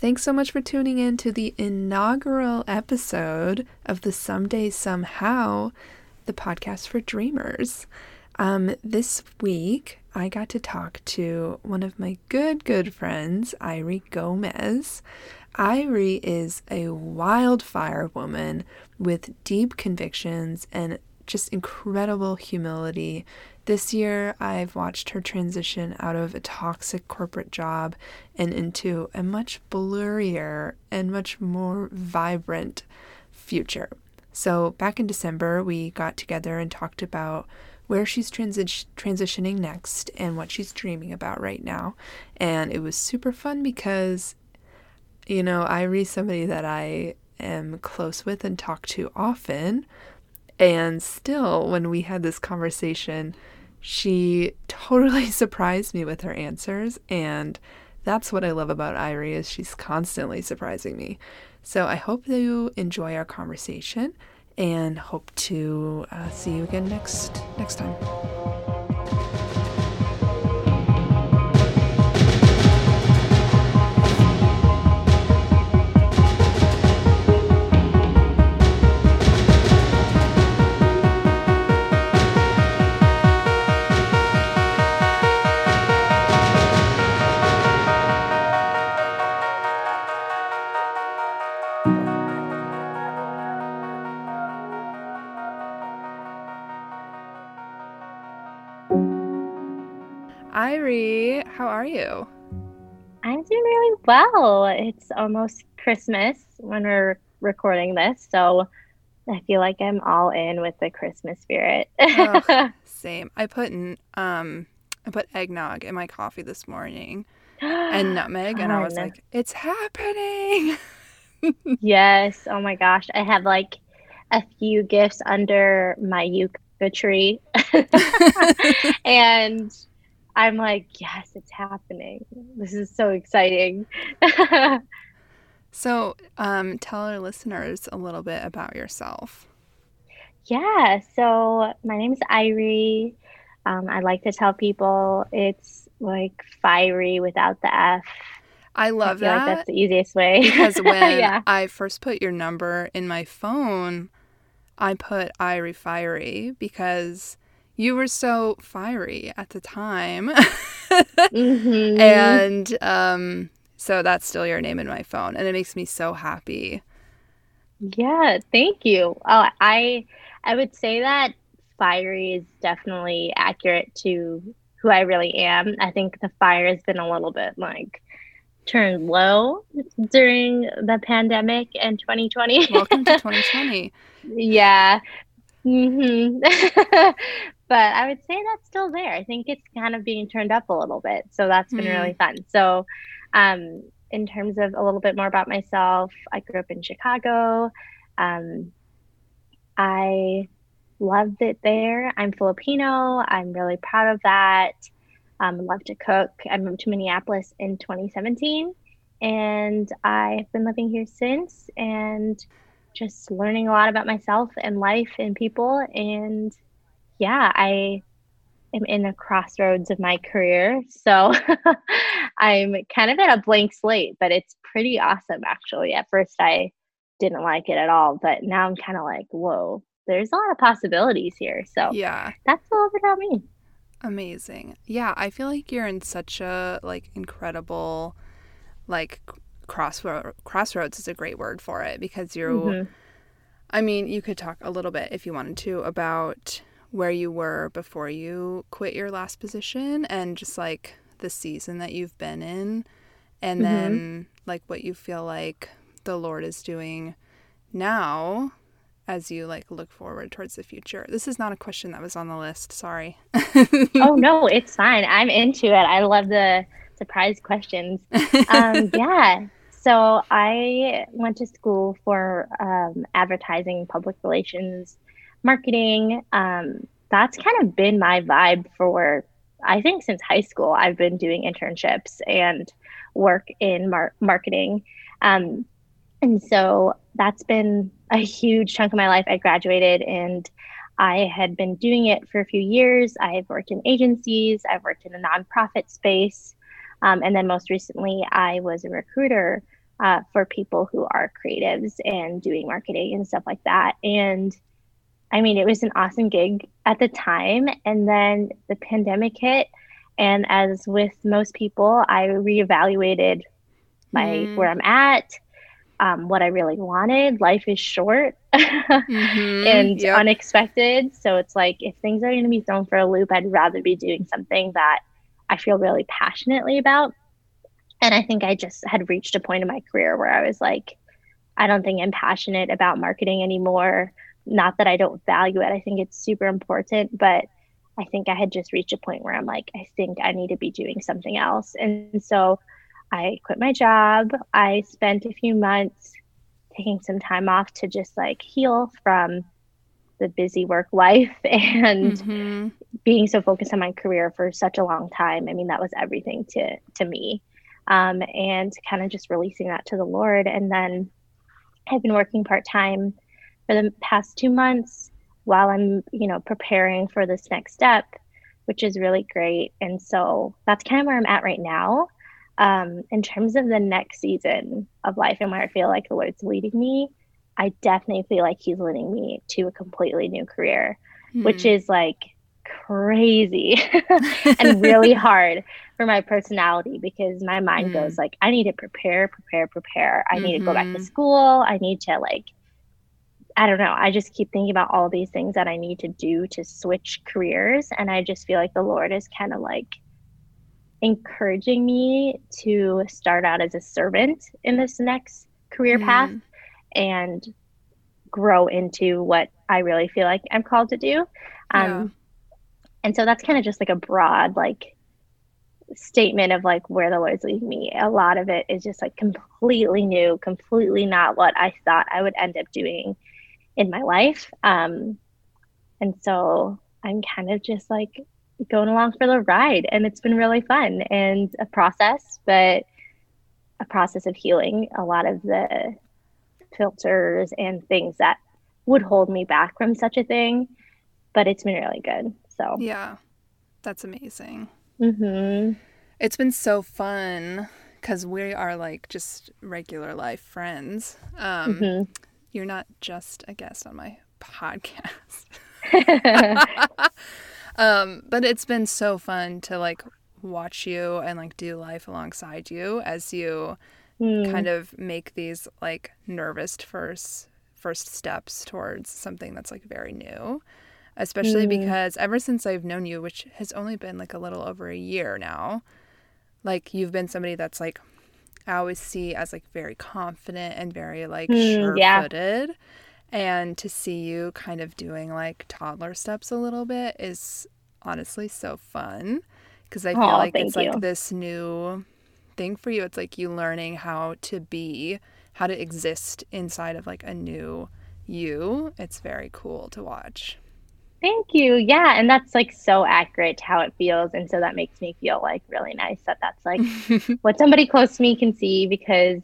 Thanks so much for tuning in to the inaugural episode of the Someday Somehow, the podcast for dreamers. Um, this week, I got to talk to one of my good, good friends, Ayrie Gomez. Ayrie is a wildfire woman with deep convictions and just incredible humility. This year, I've watched her transition out of a toxic corporate job and into a much blurrier and much more vibrant future. So, back in December, we got together and talked about where she's transi- transitioning next and what she's dreaming about right now. And it was super fun because, you know, Ayrie's somebody that I am close with and talk to often. And still, when we had this conversation, she totally surprised me with her answers. And that's what I love about Ayrie is she's constantly surprising me. So I hope that you enjoy our conversation and hope to uh, see you again next next time. How are you? I'm doing really well. It's almost Christmas when we're recording this, so I feel like I'm all in with the Christmas spirit. oh, same. I put in, um I put eggnog in my coffee this morning and nutmeg and I was like, it's happening. yes. Oh my gosh. I have like a few gifts under my yucca tree. and I'm like, yes, it's happening. This is so exciting. so, um, tell our listeners a little bit about yourself. Yeah, so my name is Ayrie. Um, I like to tell people it's like fiery without the F. I love I that. Like that's the easiest way. because when yeah. I first put your number in my phone, I put Ayrie Fiery because you were so fiery at the time. mm-hmm. And um, so that's still your name in my phone. And it makes me so happy. Yeah, thank you. Oh, I I would say that fiery is definitely accurate to who I really am. I think the fire has been a little bit like turned low during the pandemic in 2020. Welcome to 2020. yeah. Mm-hmm. but I would say that's still there. I think it's kind of being turned up a little bit. So that's been mm. really fun. So, um, in terms of a little bit more about myself, I grew up in Chicago. Um, I loved it there. I'm Filipino. I'm really proud of that. Um, love to cook. I moved to Minneapolis in 2017, and I've been living here since, and just learning a lot about myself and life and people and yeah, I am in a crossroads of my career. So I'm kind of at a blank slate, but it's pretty awesome actually. At first, I didn't like it at all, but now I'm kind of like, whoa, there's a lot of possibilities here. So yeah, that's a little bit about me. Amazing. Yeah, I feel like you're in such a like incredible like crossroad crossroads is a great word for it because you're mm-hmm. I mean, you could talk a little bit if you wanted to about where you were before you quit your last position and just like the season that you've been in and mm-hmm. then like what you feel like the Lord is doing now as you like look forward towards the future. This is not a question that was on the list, sorry. oh no, it's fine. I'm into it. I love the surprise questions. Um, yeah. So I went to school for um, advertising, public relations, marketing. Um, that's kind of been my vibe for, I think, since high school. I've been doing internships and work in mar- marketing. Um, and so that's been a huge chunk of my life. I graduated and I had been doing it for a few years. I've worked in agencies, I've worked in a nonprofit space. Um, and then most recently, I was a recruiter uh, for people who are creatives and doing marketing and stuff like that. And I mean, it was an awesome gig at the time. And then the pandemic hit. And as with most people, I reevaluated my mm. where I'm at, um, what I really wanted. Life is short mm-hmm. and yep. unexpected. So it's like if things are going to be thrown for a loop, I'd rather be doing something that I feel really passionately about. And I think I just had reached a point in my career where I was like, I don't think I'm passionate about marketing anymore. Not that I don't value it, I think it's super important, but I think I had just reached a point where I'm like, I think I need to be doing something else. And so I quit my job. I spent a few months taking some time off to just like heal from the busy work life and mm-hmm. being so focused on my career for such a long time. I mean, that was everything to to me. Um, and kind of just releasing that to the Lord. And then I've been working part time for the past two months while I'm, you know, preparing for this next step, which is really great. And so that's kind of where I'm at right now. Um, in terms of the next season of life and where I feel like the Lord's leading me, I definitely feel like He's leading me to a completely new career, mm-hmm. which is like crazy and really hard for my personality because my mind mm-hmm. goes like I need to prepare, prepare, prepare. I need mm-hmm. to go back to mm-hmm. school. I need to like I don't know. I just keep thinking about all these things that I need to do to switch careers and I just feel like the Lord is kind of like encouraging me to start out as a servant in this next career mm. path and grow into what I really feel like I'm called to do. Um, yeah. And so that's kind of just like a broad, like, statement of like where the Lord's leading me. A lot of it is just like completely new, completely not what I thought I would end up doing in my life. Um, and so I'm kind of just like going along for the ride and it's been really fun and a process but a process of healing a lot of the filters and things that would hold me back from such a thing but it's been really good so yeah that's amazing mm-hmm. it's been so fun because we are like just regular life friends um, mm-hmm. You're not just a guest on my podcast Um, but it's been so fun to like watch you and like do life alongside you as you mm. kind of make these like nervous first first steps towards something that's like very new especially mm. because ever since I've known you which has only been like a little over a year now like you've been somebody that's like I always see as like very confident and very like mm, sure-footed yeah and to see you kind of doing like toddler steps a little bit is honestly so fun because I feel Aww, like it's you. like this new thing for you. It's like you learning how to be, how to exist inside of like a new you. It's very cool to watch. Thank you. Yeah, and that's like so accurate to how it feels, and so that makes me feel like really nice that that's like what somebody close to me can see because,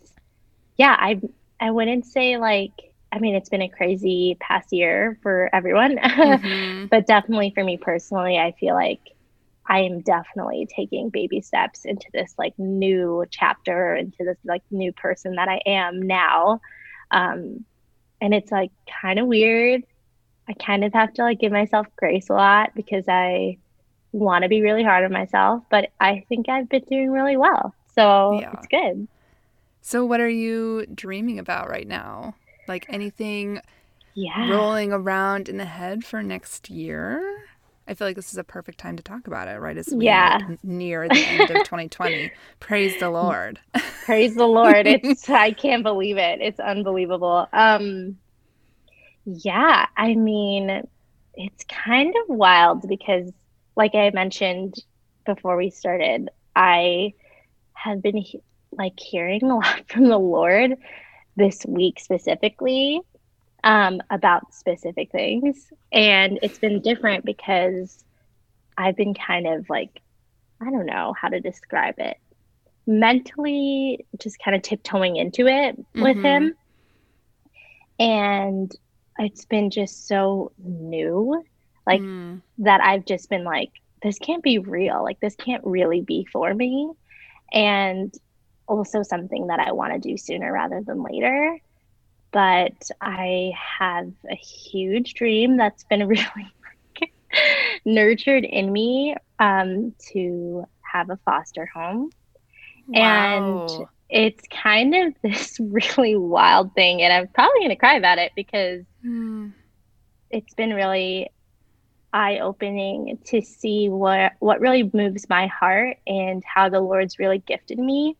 yeah, I I wouldn't say like I mean, it's been a crazy past year for everyone, mm-hmm. but definitely for me personally, I feel like I am definitely taking baby steps into this like new chapter, into this like new person that I am now. Um, and it's like kind of weird. I kind of have to like give myself grace a lot because I want to be really hard on myself, but I think I've been doing really well. So yeah. it's good. So, what are you dreaming about right now? Like anything yeah. rolling around in the head for next year? I feel like this is a perfect time to talk about it, right? As we yeah. Near the end of 2020. Praise the Lord. Praise the Lord. It's I can't believe it. It's unbelievable. Um yeah, I mean, it's kind of wild because like I mentioned before we started, I have been like hearing a lot from the Lord this week specifically um, about specific things. And it's been different because I've been kind of like, I don't know how to describe it, mentally just kind of tiptoeing into it mm-hmm. with him. And it's been just so new, like mm. that I've just been like, this can't be real. Like, this can't really be for me. And also something that I want to do sooner rather than later. But I have a huge dream that's been really nurtured in me um, to have a foster home. Wow. And it's kind of this really wild thing. And I'm probably going to cry about it because mm. it's been really eye opening to see what, what really moves my heart and how the Lord's really gifted me.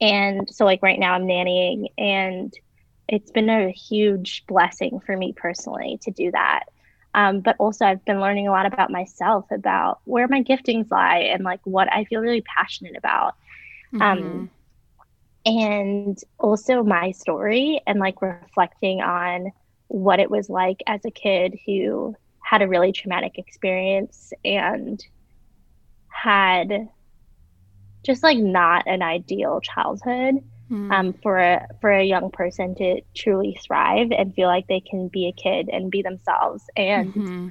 And so, like, right now, I'm nannying, and it's been a huge blessing for me personally to do that. Um, but also, I've been learning a lot about myself, about where my giftings lie, and like what I feel really passionate about. Um, mm-hmm. Um, and also my story, and like reflecting on what it was like as a kid who had a really traumatic experience and had just like not an ideal childhood mm. um, for a for a young person to truly thrive and feel like they can be a kid and be themselves. And mm-hmm.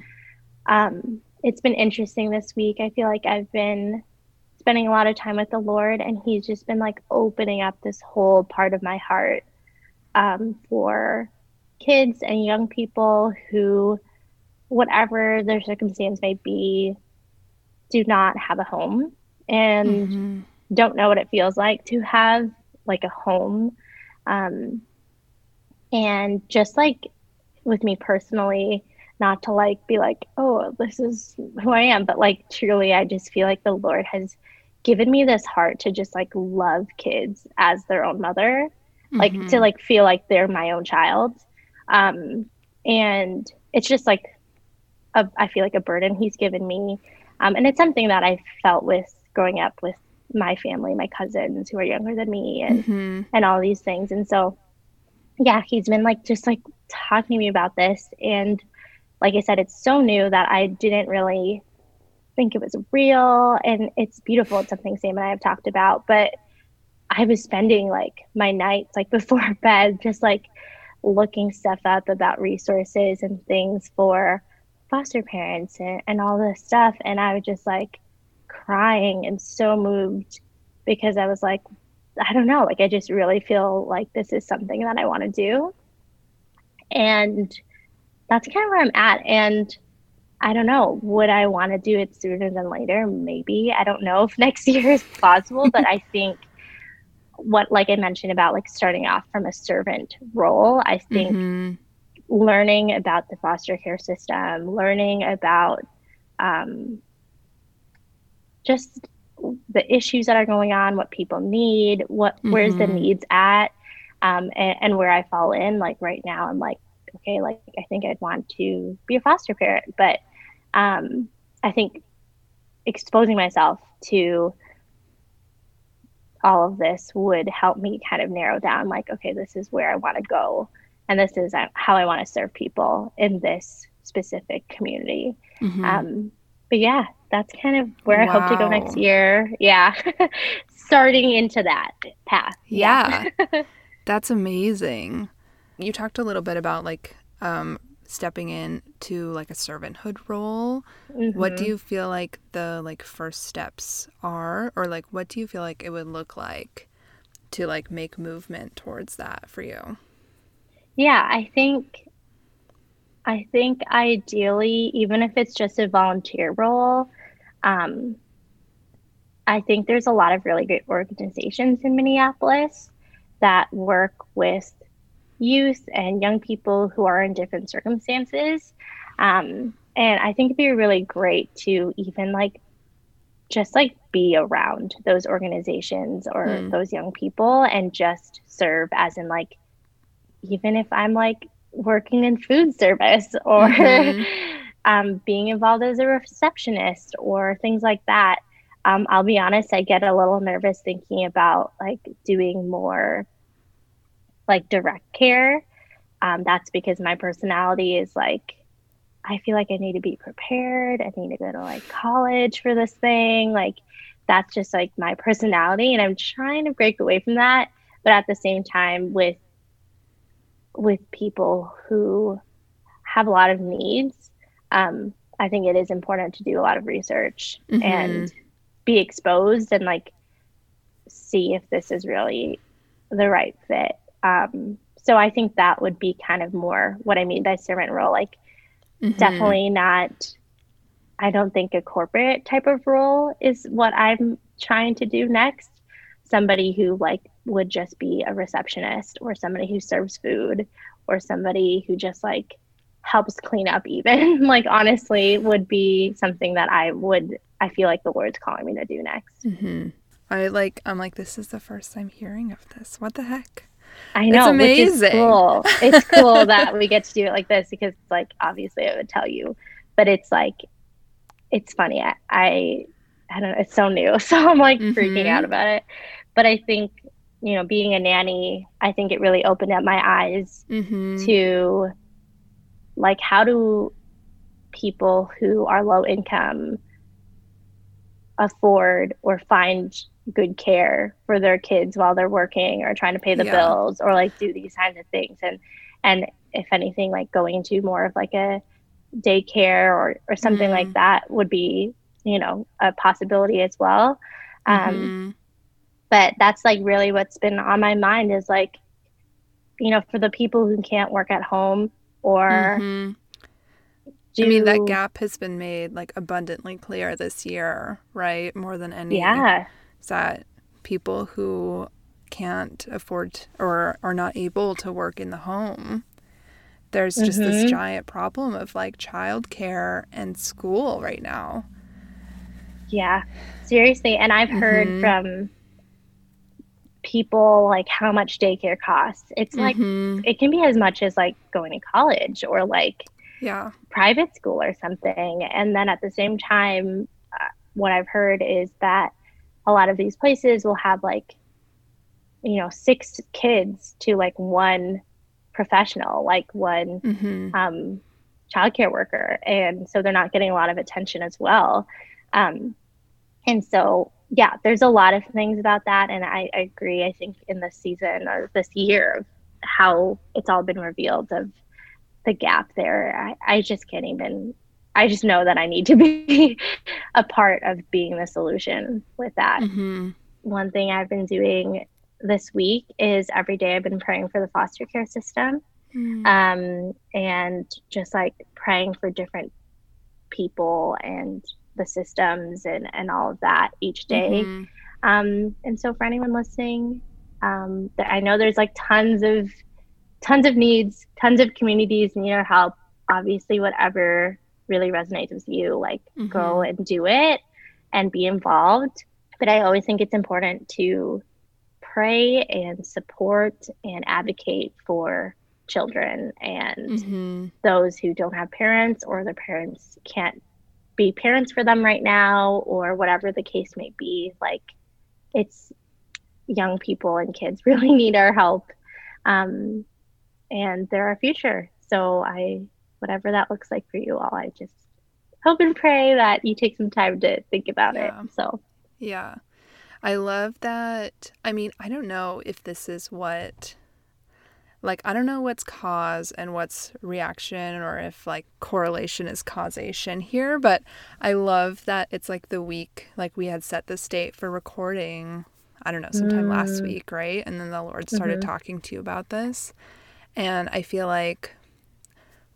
um, it's been interesting this week. I feel like I've been spending a lot of time with the Lord, and He's just been like opening up this whole part of my heart um, for kids and young people who, whatever their circumstance may be, do not have a home and mm-hmm. don't know what it feels like to have like a home. Um, and just like with me personally, not to like be like, oh, this is who I am, but like truly, I just feel like the Lord has given me this heart to just like love kids as their own mother, mm-hmm. like to mm-hmm. like feel like they're my own child. Um, and it's just like, a, I feel like a burden He's given me. Um, and it's something that I felt with growing up with my family, my cousins who are younger than me, and mm-hmm. and all these things. And so, yeah, he's been like just like talking to me about this, and like I said, it's so new that I didn't really think it was real, and it's beautiful. It's something Sam and I have talked about, but I was spending like my nights like before bed, just like looking stuff up about resources and things for foster parents and, and all this stuff, and I was just like crying and so moved because I was like, I don't know, like I just really feel like this is something that I want to do. And that's kind of where I'm at. And I don't know, would I want to do it sooner than later? Maybe. I don't know if next year is possible, but I think what, like I mentioned about like starting off from a servant role, I think mm-hmm. learning about the foster care system, learning about um, just the issues that are going on, what people need, what mm-hmm. where's the mm-hmm. needs at, um, and, and where I fall in. Like right now, I'm like, okay, like I think I'd want to be a foster parent, but um, I think exposing myself to all of this would help me kind of narrow down like okay this is where i want to go and this is uh, how i want to serve people in this specific community mm-hmm. um, but yeah that's kind of where wow. I hope to go next year. Yeah. Starting into that path. Yeah. yeah. that's amazing. You talked a little bit about like um, stepping into like a servanthood role. Mm-hmm. What do mm-hmm. you feel like the like first steps are or like what do you feel like it would look like to like make movement towards that for you? Yeah, I think I think ideally, even if it's just a volunteer role, um, I think there's a lot of really great organizations in Minneapolis that work with youth and young people who are in different circumstances. Um, and I think it'd be really great to even like just like be around those organizations or mm. those young people and just serve as in like even if I'm like working in food service or mm-hmm. um, being involved as a receptionist or things like that. Um, I'll be honest, I get a little nervous thinking about like doing more like direct care. Um, that's because my personality is like, I feel like I need to be prepared. I need to go to like college for this thing. Like, that's just like my personality. And I'm trying to break away from that. But at the same time, with with people who have a lot of needs, um, I think it is important to do a lot of research mm-hmm. and be exposed and like see if this is really the right fit. Um, so I think that would be kind of more what I mean by servant role. Like, mm-hmm. definitely not. I don't think a corporate type of role is what I'm trying to do next. Somebody who like would just be a receptionist or somebody who serves food or somebody who just like helps clean up even like honestly would be something that I would I feel like the Lord's calling me to do next. Mm-hmm. I like I'm like this is the first time hearing of this. What the heck? I know, it's amazing. cool. it's cool that we get to do it like this because like obviously I would tell you, but it's like it's funny. I I, I don't know. It's so new, so I'm like mm-hmm. freaking out about it. But I think you know, being a nanny, I think it really opened up my eyes mm-hmm. to like how do people who are low income afford or find good care for their kids while they're working or trying to pay the yeah. bills or like do these kinds of things and and if anything like going to more of like a daycare or or something mm-hmm. like that would be you know a possibility as well um, mm-hmm but that's like really what's been on my mind is like you know for the people who can't work at home or mm-hmm. do... I mean that gap has been made like abundantly clear this year, right? More than any. Yeah. Is that people who can't afford or are not able to work in the home. There's just mm-hmm. this giant problem of like childcare and school right now. Yeah, seriously. And I've heard mm-hmm. from people like how much daycare costs. It's like mm-hmm. it can be as much as like going to college or like yeah private school or something. And then at the same time, uh, what I've heard is that a lot of these places will have like you know six kids to like one professional, like one mm-hmm. um, childcare worker, and so they're not getting a lot of attention as well. Um, and so yeah, there's a lot of things about that. And I, I agree. I think in this season or this year of how it's all been revealed of the gap there, I, I just can't even, I just know that I need to be a part of being the solution with that. Mm-hmm. One thing I've been doing this week is every day I've been praying for the foster care system. Mm. Um, and just like praying for different people and the systems and, and all of that each day. Mm-hmm. Um, and so for anyone listening, um, I know there's like tons of tons of needs, tons of communities need our help. Obviously, whatever really resonates with you, like mm-hmm. go and do it and be involved. But I always think it's important to pray and support and advocate for children and mm-hmm. those who don't have parents or their parents can't be parents for them right now or whatever the case may be like it's young people and kids really need our help um, and they're our future so i whatever that looks like for you all i just hope and pray that you take some time to think about yeah. it so yeah i love that i mean i don't know if this is what like I don't know what's cause and what's reaction or if like correlation is causation here, but I love that it's like the week like we had set the state for recording, I don't know, sometime mm. last week, right? And then the Lord started mm-hmm. talking to you about this. And I feel like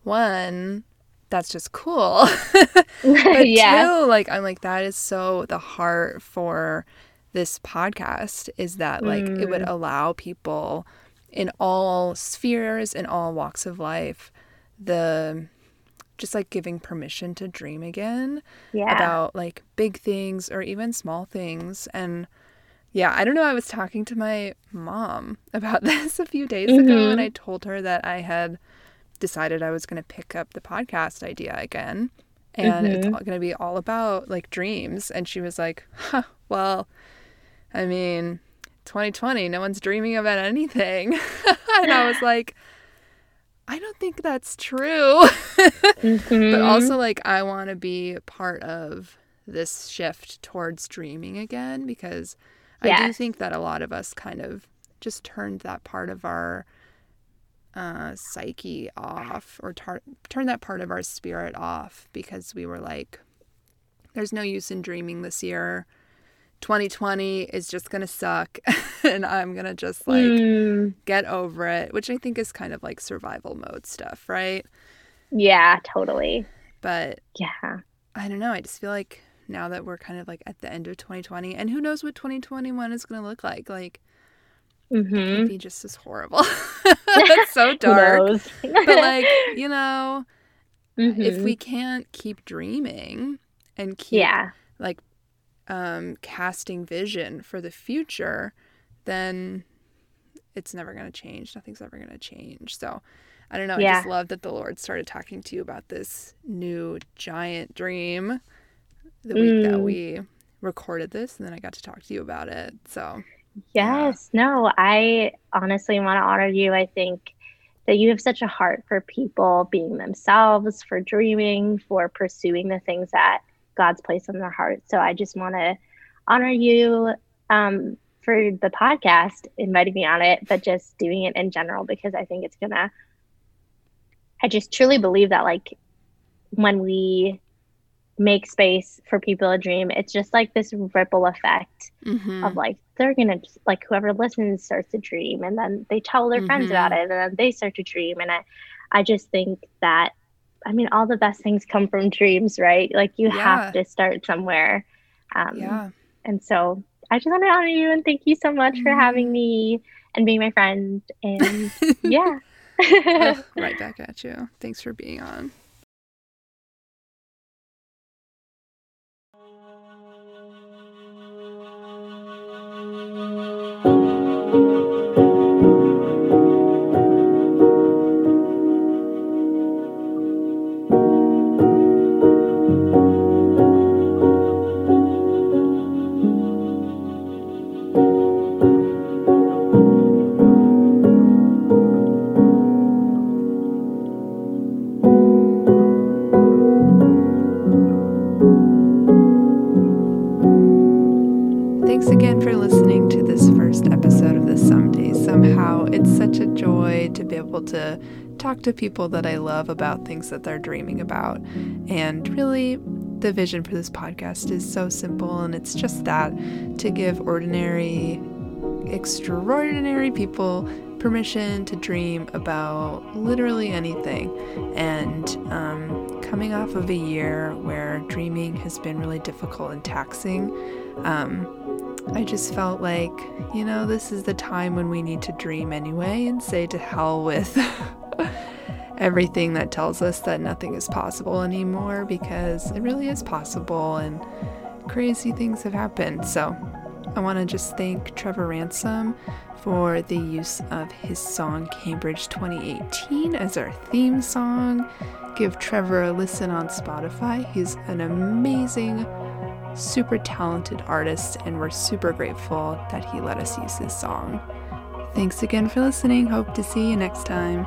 one that's just cool. but yeah. two, like I'm like that is so the heart for this podcast is that like mm. it would mm. allow people in all spheres, in all walks of life, the just like giving permission to dream again yeah. about like big things or even small things. And yeah, I don't know. I was talking to my mom about this a few days mm-hmm. ago, and I told her that I had decided I was going to pick up the podcast idea again. And mm-hmm. it's going to be all about like dreams. And she was like, huh, well, I mean, 2020, no one's dreaming about anything. and I was like, I don't think that's true. mm-hmm. But also, like, I want to be part of this shift towards dreaming again because yes. I do think that a lot of us kind of just turned that part of our uh, psyche off or tar- turned that part of our spirit off because we were like, there's no use in dreaming this year 2020 is just going to suck and I'm going to just like mm. get over it, which I think is kind of like survival mode stuff, right? Yeah, totally. But yeah, I don't know. I just feel like now that we're kind of like at the end of 2020 and who knows what 2021 is going to look like. Like, mm-hmm. just as horrible. That's so dark. but like, you know, mm-hmm. if we can't keep dreaming and keep yeah. like um, casting vision for the future, then it's never going to change. Nothing's ever going to change. So I don't know. Yeah. I just love that the Lord started talking to you about this new giant dream the mm. week that mm. we recorded this, and then I got to talk to you about it. So, yes, yeah. no, I honestly want to honor you. I think that you have such a heart for people being themselves, for dreaming, for pursuing the things that God's placed in their heart. So I just want to honor you um, for the podcast, inviting me on it, but just doing it in general because I think it's gonna. I just truly believe that like when we make space for people to dream, it's just like this ripple effect mm-hmm. of like they're gonna like whoever listens starts to dream, and then they tell their mm-hmm. friends about it, and then they start to dream, and I, I just think that I mean, all the best things come from dreams, right? Like you yeah. have to start somewhere. Um, yeah. And so I just want to honor you and thank you so much mm. for having mm-hmm. me and being my friend. And yeah. oh, right back at you. Thanks for being on. Música able to talk to people that I love about things that they're dreaming about. And really, the vision for this podcast is so simple, and it's just that to give ordinary, extraordinary people permission to dream about literally anything. And um, coming off of a year where dreaming has been really difficult and taxing, um, I just felt like, you know, this is the time when we need to dream anyway and say to hell with everything that tells us that nothing is possible anymore because it really is possible and crazy things have happened. So I want to just thank Trevor Ransom for the use of his song Cambridge 2018 as our theme song. Give Trevor a listen on Spotify. He's an amazing super talented artist, and we're super grateful that he let us use his song. Thanks again for listening. Hope to see you next time.